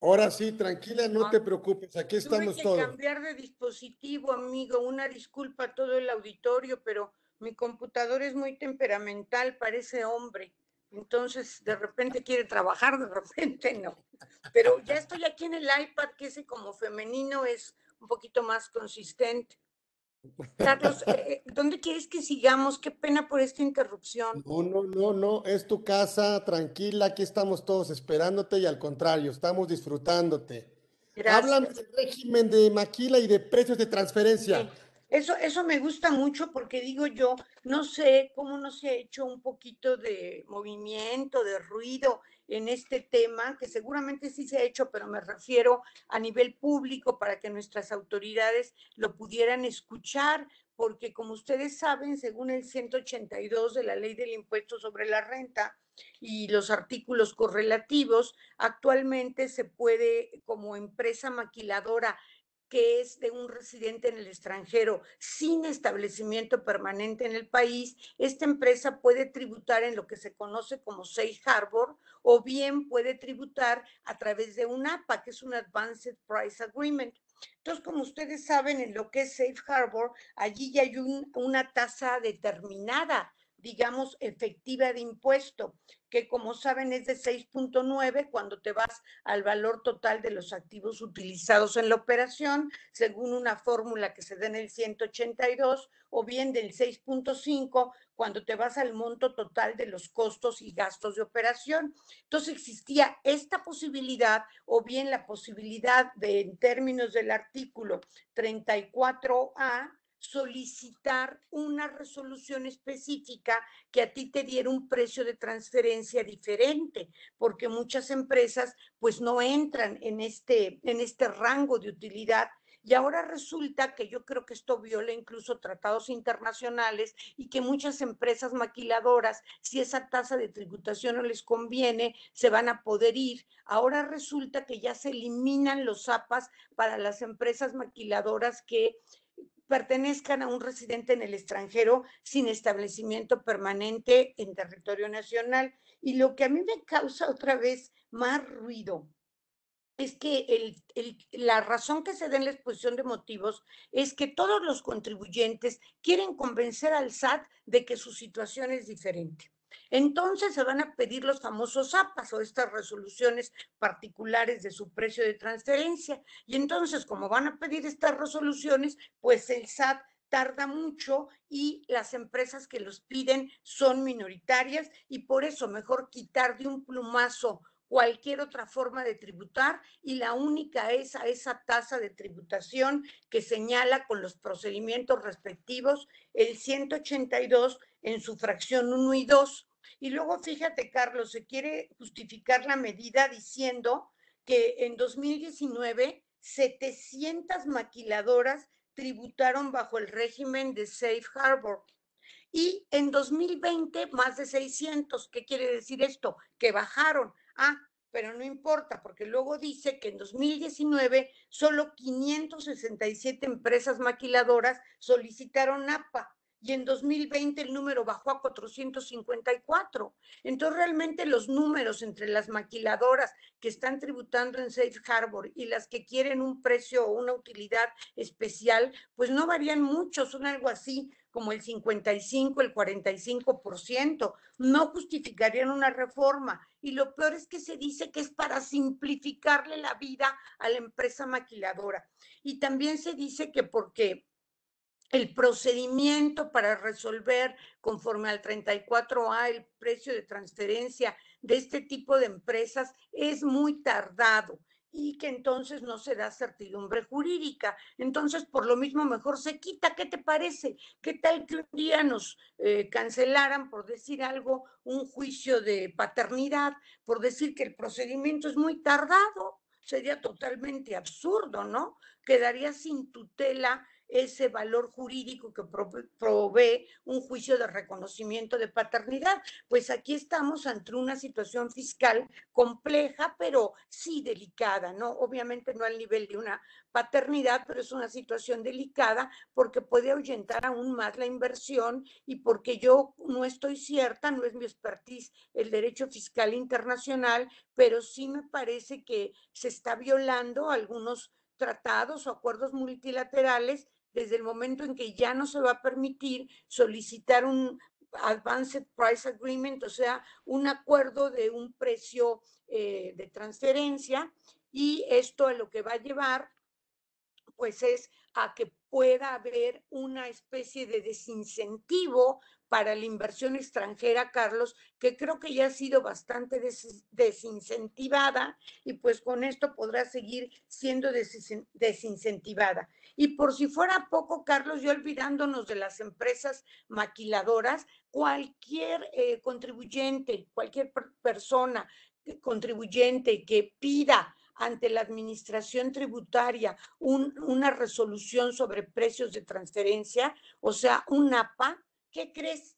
Ahora sí, tranquila, no ah, te preocupes, aquí estamos Tuve que todos. cambiar de dispositivo, amigo. Una disculpa a todo el auditorio, pero mi computador es muy temperamental, parece hombre. Entonces, de repente quiere trabajar, de repente no. Pero ya estoy aquí en el iPad, que ese como femenino es un poquito más consistente. Carlos, eh, eh, ¿dónde quieres que sigamos? Qué pena por esta interrupción. No, no, no, no, es tu casa, tranquila, aquí estamos todos esperándote y al contrario, estamos disfrutándote. Hablan del régimen de maquila y de precios de transferencia. Eso, eso me gusta mucho porque digo yo, no sé cómo no se ha hecho un poquito de movimiento, de ruido en este tema, que seguramente sí se ha hecho, pero me refiero a nivel público para que nuestras autoridades lo pudieran escuchar, porque como ustedes saben, según el 182 de la ley del impuesto sobre la renta y los artículos correlativos, actualmente se puede como empresa maquiladora que es de un residente en el extranjero sin establecimiento permanente en el país, esta empresa puede tributar en lo que se conoce como Safe Harbor o bien puede tributar a través de un APA, que es un Advanced Price Agreement. Entonces, como ustedes saben, en lo que es Safe Harbor, allí ya hay una tasa determinada digamos, efectiva de impuesto, que como saben es de 6.9 cuando te vas al valor total de los activos utilizados en la operación, según una fórmula que se da en el 182, o bien del 6.5 cuando te vas al monto total de los costos y gastos de operación. Entonces existía esta posibilidad o bien la posibilidad de, en términos del artículo 34A, solicitar una resolución específica que a ti te diera un precio de transferencia diferente, porque muchas empresas pues no entran en este, en este rango de utilidad y ahora resulta que yo creo que esto viola incluso tratados internacionales y que muchas empresas maquiladoras, si esa tasa de tributación no les conviene, se van a poder ir. Ahora resulta que ya se eliminan los APAS para las empresas maquiladoras que pertenezcan a un residente en el extranjero sin establecimiento permanente en territorio nacional. Y lo que a mí me causa otra vez más ruido es que la razón que se da en la exposición de motivos es que todos los contribuyentes quieren convencer al SAT de que su situación es diferente. Entonces se van a pedir los famosos APAS o estas resoluciones particulares de su precio de transferencia. Y entonces, como van a pedir estas resoluciones, pues el SAT tarda mucho y las empresas que los piden son minoritarias y por eso mejor quitar de un plumazo cualquier otra forma de tributar y la única es a esa tasa de tributación que señala con los procedimientos respectivos el 182 en su fracción 1 y 2. Y luego, fíjate, Carlos, se quiere justificar la medida diciendo que en 2019 700 maquiladoras tributaron bajo el régimen de Safe Harbor. Y en 2020, más de 600. ¿Qué quiere decir esto? Que bajaron. Ah, pero no importa, porque luego dice que en 2019 solo 567 empresas maquiladoras solicitaron APA y en 2020 el número bajó a 454. Entonces realmente los números entre las maquiladoras que están tributando en Safe Harbor y las que quieren un precio o una utilidad especial, pues no varían mucho, son algo así como el 55, el 45%. No justificarían una reforma. Y lo peor es que se dice que es para simplificarle la vida a la empresa maquiladora. Y también se dice que porque el procedimiento para resolver conforme al 34A el precio de transferencia de este tipo de empresas es muy tardado y que entonces no se da certidumbre jurídica. Entonces, por lo mismo, mejor se quita. ¿Qué te parece? ¿Qué tal que un día nos eh, cancelaran, por decir algo, un juicio de paternidad, por decir que el procedimiento es muy tardado? Sería totalmente absurdo, ¿no? Quedaría sin tutela ese valor jurídico que provee un juicio de reconocimiento de paternidad. Pues aquí estamos ante una situación fiscal compleja, pero sí delicada, ¿no? Obviamente no al nivel de una paternidad, pero es una situación delicada porque puede ahuyentar aún más la inversión y porque yo no estoy cierta, no es mi expertise el derecho fiscal internacional, pero sí me parece que se está violando algunos tratados o acuerdos multilaterales desde el momento en que ya no se va a permitir solicitar un Advanced Price Agreement, o sea, un acuerdo de un precio eh, de transferencia, y esto a lo que va a llevar, pues es a que pueda haber una especie de desincentivo para la inversión extranjera, Carlos, que creo que ya ha sido bastante desincentivada y pues con esto podrá seguir siendo desincentivada. Y por si fuera poco, Carlos, yo olvidándonos de las empresas maquiladoras, cualquier eh, contribuyente, cualquier persona contribuyente que pida ante la administración tributaria una resolución sobre precios de transferencia, o sea, un APA, ¿qué crees?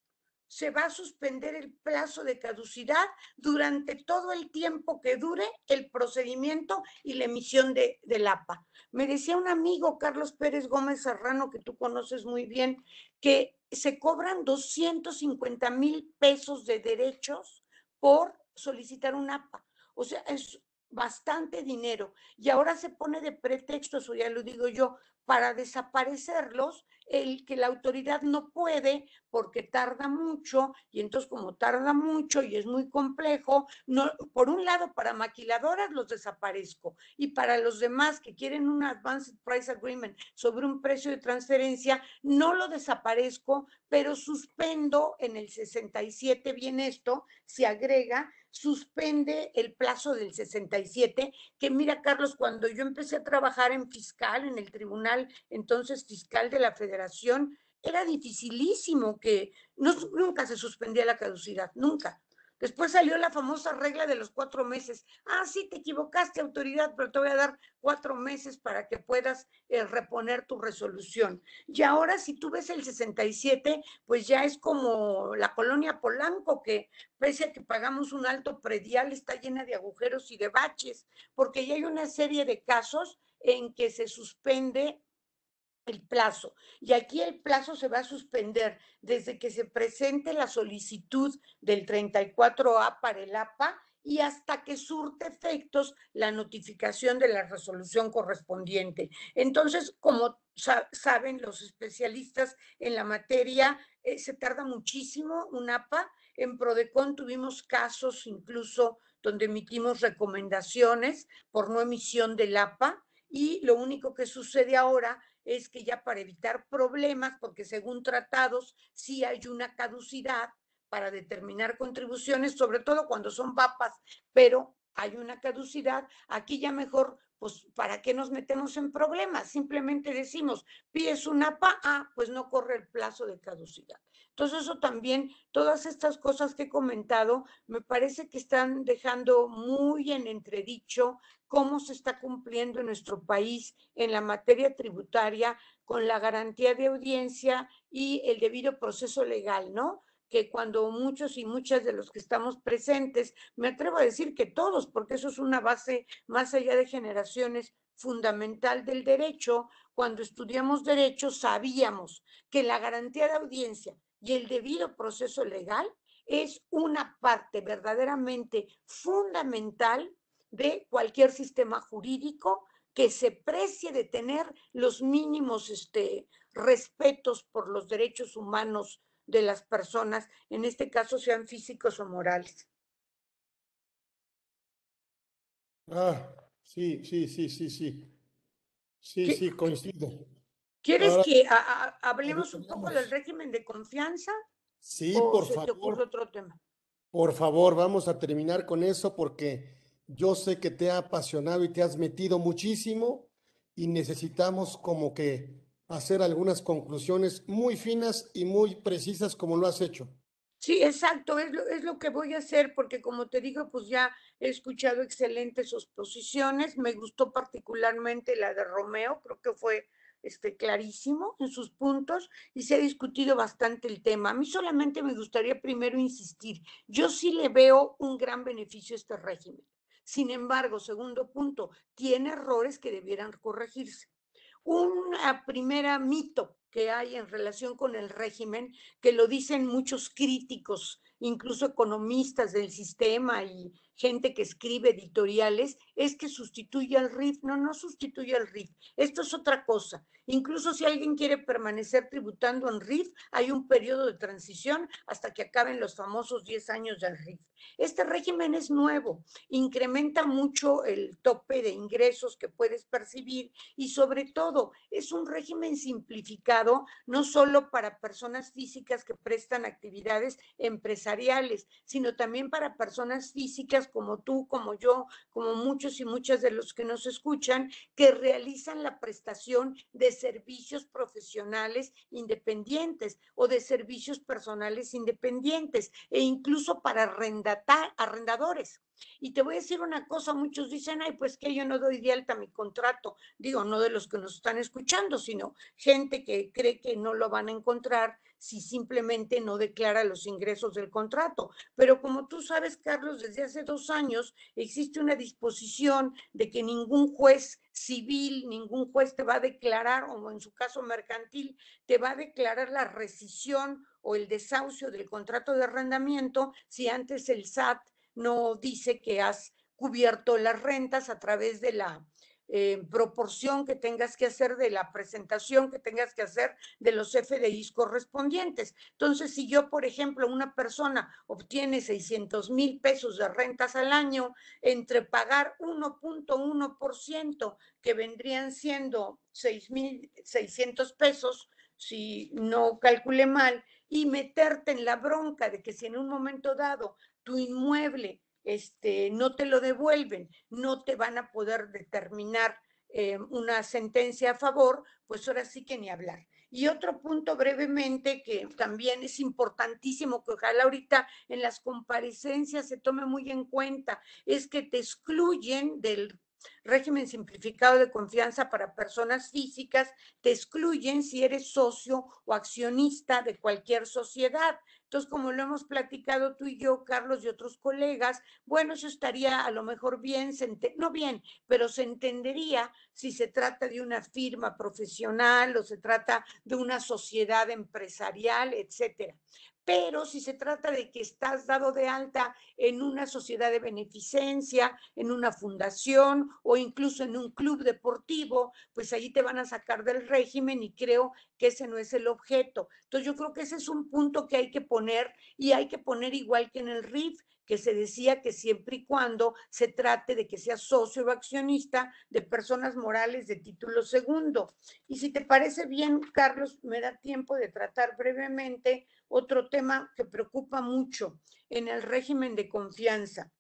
Se va a suspender el plazo de caducidad durante todo el tiempo que dure el procedimiento y la emisión de, del APA. Me decía un amigo, Carlos Pérez Gómez Serrano, que tú conoces muy bien, que se cobran 250 mil pesos de derechos por solicitar un APA. O sea, es bastante dinero y ahora se pone de pretexto, eso ya lo digo yo, para desaparecerlos, el que la autoridad no puede porque tarda mucho y entonces como tarda mucho y es muy complejo, no, por un lado para maquiladoras los desaparezco y para los demás que quieren un Advanced Price Agreement sobre un precio de transferencia, no lo desaparezco, pero suspendo en el 67, bien esto, se agrega suspende el plazo del 67, que mira, Carlos, cuando yo empecé a trabajar en fiscal, en el tribunal entonces fiscal de la federación, era dificilísimo que no, nunca se suspendía la caducidad, nunca. Después salió la famosa regla de los cuatro meses. Ah, sí, te equivocaste, autoridad, pero te voy a dar cuatro meses para que puedas eh, reponer tu resolución. Y ahora, si tú ves el 67, pues ya es como la colonia Polanco, que pese a que pagamos un alto predial, está llena de agujeros y de baches, porque ya hay una serie de casos en que se suspende el plazo. Y aquí el plazo se va a suspender desde que se presente la solicitud del 34A para el APA y hasta que surte efectos la notificación de la resolución correspondiente. Entonces, como saben los especialistas en la materia, eh, se tarda muchísimo un APA. En Prodecon tuvimos casos incluso donde emitimos recomendaciones por no emisión del APA y lo único que sucede ahora es que ya para evitar problemas, porque según tratados sí hay una caducidad para determinar contribuciones, sobre todo cuando son vapas, pero hay una caducidad, aquí ya mejor, pues, ¿para qué nos metemos en problemas? Simplemente decimos, pides una PA, pues no corre el plazo de caducidad. Entonces, eso también, todas estas cosas que he comentado, me parece que están dejando muy en entredicho cómo se está cumpliendo en nuestro país en la materia tributaria con la garantía de audiencia y el debido proceso legal, ¿no? Que cuando muchos y muchas de los que estamos presentes, me atrevo a decir que todos, porque eso es una base más allá de generaciones fundamental del derecho, cuando estudiamos derecho sabíamos que la garantía de audiencia y el debido proceso legal es una parte verdaderamente fundamental de cualquier sistema jurídico que se precie de tener los mínimos este, respetos por los derechos humanos de las personas, en este caso sean físicos o morales. Ah, sí, sí, sí, sí, sí. Sí, sí, coincido. ¿Quieres que hablemos un poco del régimen de confianza? Sí, por favor. otro tema? Por favor, vamos a terminar con eso porque yo sé que te ha apasionado y te has metido muchísimo y necesitamos como que hacer algunas conclusiones muy finas y muy precisas como lo has hecho. Sí, exacto, es lo, es lo que voy a hacer porque como te digo, pues ya he escuchado excelentes exposiciones, me gustó particularmente la de Romeo, creo que fue este, clarísimo en sus puntos y se ha discutido bastante el tema. A mí solamente me gustaría primero insistir, yo sí le veo un gran beneficio a este régimen. Sin embargo, segundo punto, tiene errores que debieran corregirse. Una primera mito que hay en relación con el régimen, que lo dicen muchos críticos, incluso economistas del sistema y gente que escribe editoriales, es que sustituye al RIF. No, no sustituye al RIF. Esto es otra cosa. Incluso si alguien quiere permanecer tributando en RIF, hay un periodo de transición hasta que acaben los famosos 10 años del RIF. Este régimen es nuevo, incrementa mucho el tope de ingresos que puedes percibir y sobre todo es un régimen simplificado no solo para personas físicas que prestan actividades empresariales, sino también para personas físicas como tú, como yo, como muchos y muchas de los que nos escuchan, que realizan la prestación de servicios profesionales independientes o de servicios personales independientes e incluso para arrendadores. Y te voy a decir una cosa, muchos dicen, ay, pues que yo no doy de alta mi contrato. Digo, no de los que nos están escuchando, sino gente que cree que no lo van a encontrar si simplemente no declara los ingresos del contrato. Pero como tú sabes, Carlos, desde hace dos años existe una disposición de que ningún juez civil, ningún juez te va a declarar, o en su caso mercantil, te va a declarar la rescisión o el desahucio del contrato de arrendamiento si antes el SAT no dice que has cubierto las rentas a través de la eh, proporción que tengas que hacer de la presentación que tengas que hacer de los FDIs correspondientes. Entonces, si yo, por ejemplo, una persona obtiene 600 mil pesos de rentas al año, entre pagar 1.1%, que vendrían siendo 6.600 pesos, si no calculé mal, y meterte en la bronca de que si en un momento dado tu inmueble este, no te lo devuelven, no te van a poder determinar eh, una sentencia a favor, pues ahora sí que ni hablar. Y otro punto brevemente que también es importantísimo, que ojalá ahorita en las comparecencias se tome muy en cuenta, es que te excluyen del régimen simplificado de confianza para personas físicas, te excluyen si eres socio o accionista de cualquier sociedad. Entonces, como lo hemos platicado tú y yo, Carlos y otros colegas, bueno, eso estaría a lo mejor bien, no bien, pero se entendería si se trata de una firma profesional o se trata de una sociedad empresarial, etcétera pero si se trata de que estás dado de alta en una sociedad de beneficencia, en una fundación o incluso en un club deportivo, pues allí te van a sacar del régimen y creo que ese no es el objeto. Entonces yo creo que ese es un punto que hay que poner y hay que poner igual que en el RIF, que se decía que siempre y cuando se trate de que sea socio o accionista de personas morales de título segundo. Y si te parece bien, Carlos, me da tiempo de tratar brevemente otro tema que preocupa mucho en el régimen de confianza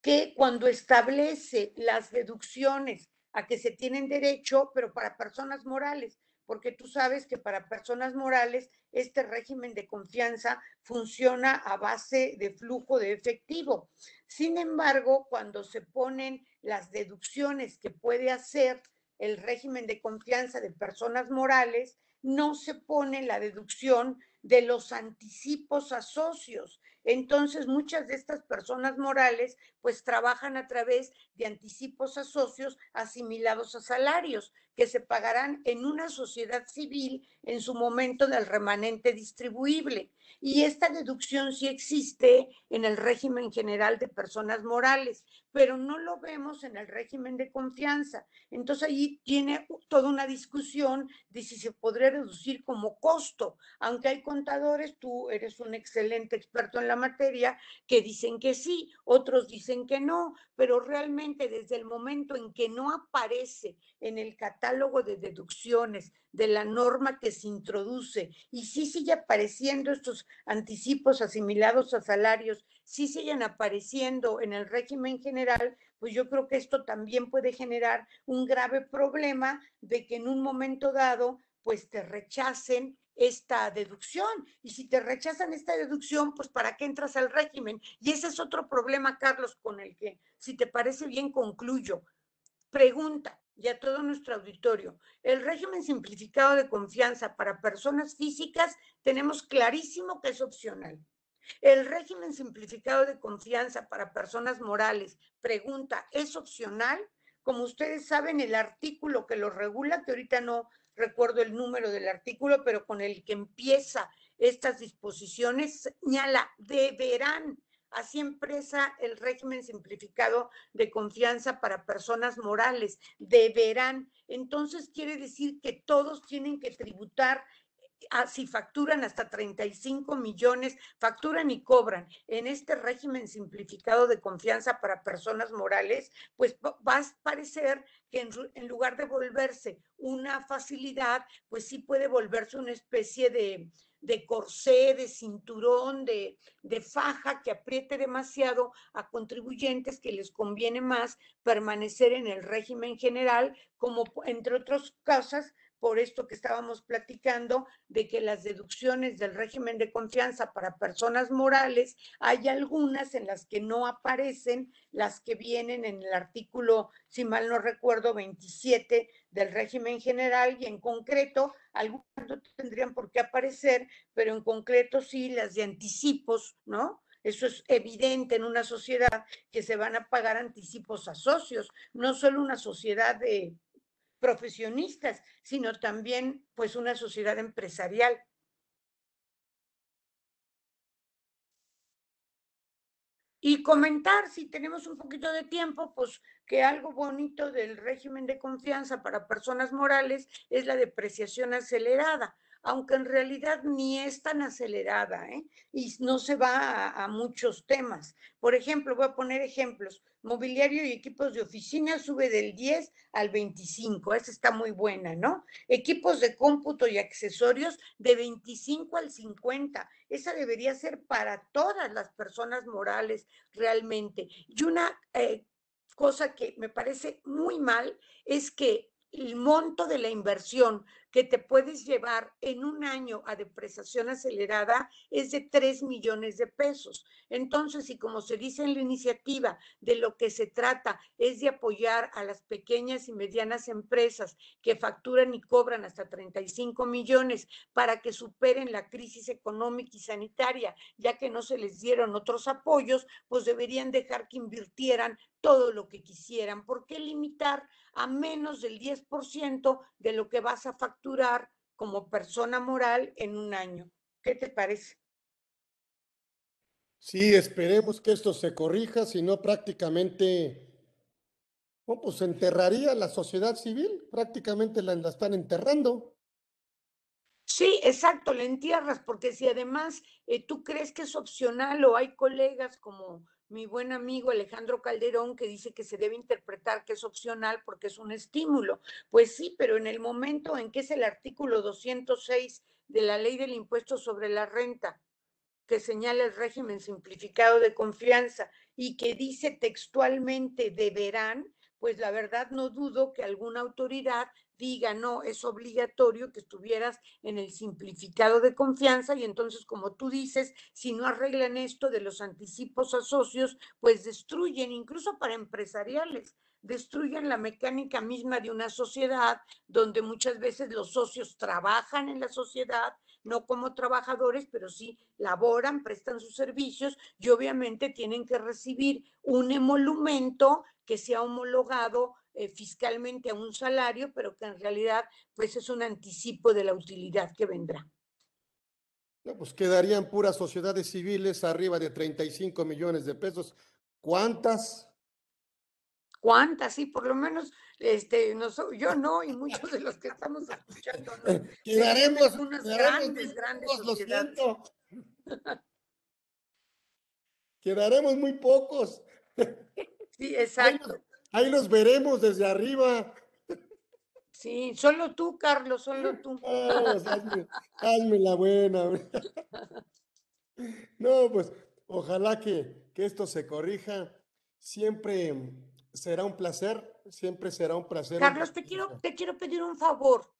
que cuando establece las deducciones a que se tienen derecho, pero para personas morales, porque tú sabes que para personas morales este régimen de confianza funciona a base de flujo de efectivo. Sin embargo, cuando se ponen las deducciones que puede hacer el régimen de confianza de personas morales, no se pone la deducción de los anticipos a socios. Entonces, muchas de estas personas morales pues trabajan a través de anticipos a socios asimilados a salarios que se pagarán en una sociedad civil en su momento del remanente distribuible. Y esta deducción sí existe en el régimen general de personas morales, pero no lo vemos en el régimen de confianza. Entonces ahí tiene toda una discusión de si se podría reducir como costo, aunque hay contadores, tú eres un excelente experto en la materia, que dicen que sí, otros dicen que no, pero realmente desde el momento en que no aparece en el catálogo de deducciones de la norma que se introduce y sí sigue apareciendo estos anticipos asimilados a salarios, sí siguen apareciendo en el régimen general, pues yo creo que esto también puede generar un grave problema de que en un momento dado, pues te rechacen esta deducción. Y si te rechazan esta deducción, pues ¿para qué entras al régimen? Y ese es otro problema, Carlos, con el que, si te parece bien, concluyo. Pregunta, y a todo nuestro auditorio. El régimen simplificado de confianza para personas físicas tenemos clarísimo que es opcional. El régimen simplificado de confianza para personas morales, pregunta, ¿es opcional? Como ustedes saben, el artículo que lo regula, que ahorita no recuerdo el número del artículo, pero con el que empieza estas disposiciones, señala, deberán Así empresa el régimen simplificado de confianza para personas morales. Deberán. Entonces quiere decir que todos tienen que tributar ah, si facturan hasta 35 millones, facturan y cobran en este régimen simplificado de confianza para personas morales, pues va a parecer que en, en, lugar de volverse una facilidad, pues sí puede volverse una especie de, de corsé, de cinturón, de, de faja que apriete demasiado a contribuyentes que les conviene más permanecer en el régimen general, como entre otras cosas, por esto que estábamos platicando, de que las deducciones del régimen de confianza para personas morales, hay algunas en las que no aparecen las que vienen en el artículo, si mal no recuerdo, 27 del régimen general y en concreto, algunas no tendrían por qué aparecer, pero en concreto sí las de anticipos, ¿no? Eso es evidente en una sociedad que se van a pagar anticipos a socios, no solo una sociedad de profesionistas, sino también pues una sociedad empresarial. Y comentar, si tenemos un poquito de tiempo, pues que algo bonito del régimen de confianza para personas morales es la depreciación acelerada aunque en realidad ni es tan acelerada ¿eh? y no se va a, muchos temas. Por ejemplo, voy a poner ejemplos. Mobiliario y equipos de oficina sube del 10 al 25, esa está muy buena, ¿no? Equipos de cómputo y accesorios de 25 al 50, esa debería ser para todas las personas morales realmente. Y una eh, cosa que me parece muy mal es que el monto de la inversión que te puedes llevar en un año a depreciación acelerada es de 3 millones de pesos. Entonces, y como se dice en la iniciativa, de lo que se trata es de apoyar a las pequeñas y medianas empresas que facturan y cobran hasta 35 millones para que superen la crisis económica y sanitaria, ya que no se les dieron otros apoyos, pues deberían dejar que invirtieran todo lo que quisieran. ¿Por qué limitar a menos del 10% de lo que vas a facturar como persona moral en un año? ¿Qué te parece? Sí, esperemos que esto se corrija, si no prácticamente, pues enterraría la sociedad civil, prácticamente la, la están enterrando. Sí, exacto, la entierras, porque si además eh, tú crees que es opcional o hay colegas como mi buen amigo Alejandro Calderón que dice que se debe interpretar que es opcional porque es un estímulo. Pues sí, pero en el momento en que es el artículo 206 de la ley del impuesto sobre la renta que señala el régimen simplificado de confianza y que dice textualmente deberán, pues la verdad no dudo que alguna autoridad diga, no, es obligatorio que estuvieras en el simplificado de confianza y entonces, como tú dices, si no arreglan esto de los anticipos a socios, pues destruyen, incluso para empresariales, destruyen la mecánica misma de una sociedad donde muchas veces los socios trabajan en la sociedad, no como trabajadores, pero sí laboran, prestan sus servicios y obviamente tienen que recibir un emolumento que sea homologado eh, fiscalmente a un salario, pero que en realidad pues es un anticipo de la utilidad que vendrá. No, pues quedarían puras sociedades civiles arriba de 35 millones de pesos. ¿Cuántas? ¿Cuántas? Sí, por lo menos este, no, yo no, y muchos de los que estamos escuchando. Quedaremos unas grandes, grandes lo siento. Quedaremos muy pocos. Sí, exacto. Ahí los veremos desde arriba. Sí, solo tú, Carlos, solo tú. hazme, la buena. No, pues ojalá que, que esto se corrija. Siempre será un placer, siempre será un placer. Carlos, te quiero, te quiero pedir un favor.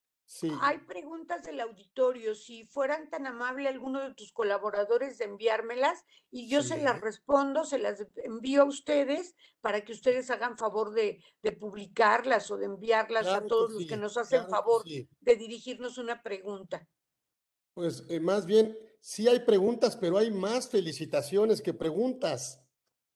Hay preguntas del auditorio. Si fueran tan amable alguno de tus colaboradores de enviármelas y yo se las respondo, se las envío a ustedes para que ustedes hagan favor de, publicarlas o de enviarlas a todos los que nos hacen favor de dirigirnos una pregunta. Pues eh, más bien, sí hay preguntas, pero hay más felicitaciones que preguntas.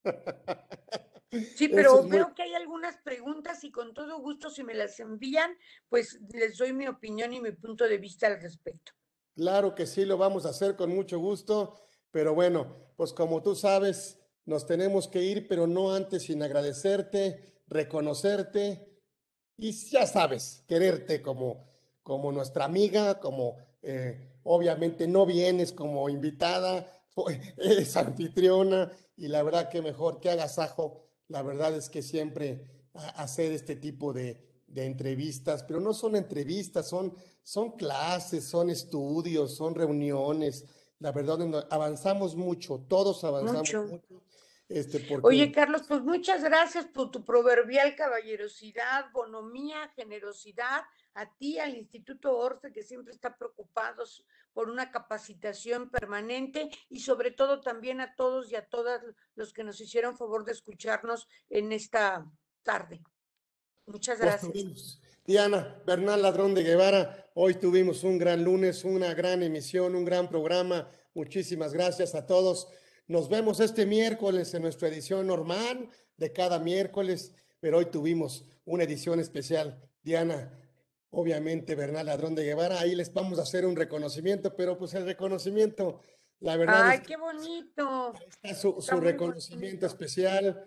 Sí, pero veo que hay algunas preguntas y con todo gusto si me las envían, pues les doy mi opinión y mi punto de vista al respecto. Claro que sí, lo vamos a hacer con mucho gusto, pero bueno, pues como tú sabes, nos tenemos que ir, pero no antes sin agradecerte, reconocerte y ya sabes, quererte como, como nuestra amiga, como eh, obviamente no vienes como invitada, eres anfitriona y la verdad que mejor que hagas ajo la verdad es que siempre hacer este tipo de, entrevistas, pero no son entrevistas, son, son clases, son estudios, son reuniones. La verdad, avanzamos mucho, todos avanzamos mucho. Este, Oye, Carlos, pues muchas gracias por tu proverbial caballerosidad, bonomía, generosidad, a ti, al Instituto Orfe, que siempre está preocupado por una capacitación permanente y sobre todo también a todos y a todas los que nos hicieron favor de escucharnos en esta tarde. Muchas gracias. Diana Bernal Ladrón de Guevara, hoy tuvimos un gran lunes, una gran emisión, un gran programa. Muchísimas gracias a todos. Nos vemos este miércoles en nuestra edición normal de cada miércoles, pero hoy tuvimos una edición especial. Diana, obviamente Bernal Ladrón de Guevara. Ahí les vamos a hacer un reconocimiento, pero pues el reconocimiento, la verdad. ¡Ay, qué bonito! Está su, reconocimiento especial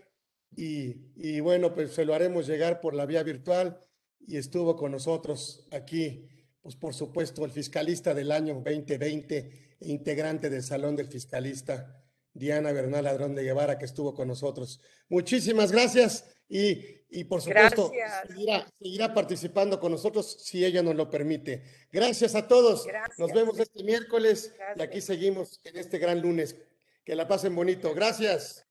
y, y, bueno, pues se lo haremos llegar por la vía virtual y estuvo con nosotros aquí, pues por supuesto, el fiscalista del año 2020 e integrante del Salón del Fiscalista. Diana Bernal Ladrón de Guevara, que estuvo con nosotros. Muchísimas gracias y, y por supuesto seguirá, participando con nosotros si ella nos lo permite. Gracias a todos. Nos vemos este miércoles y aquí seguimos en este gran lunes. Que la pasen bonito. Gracias.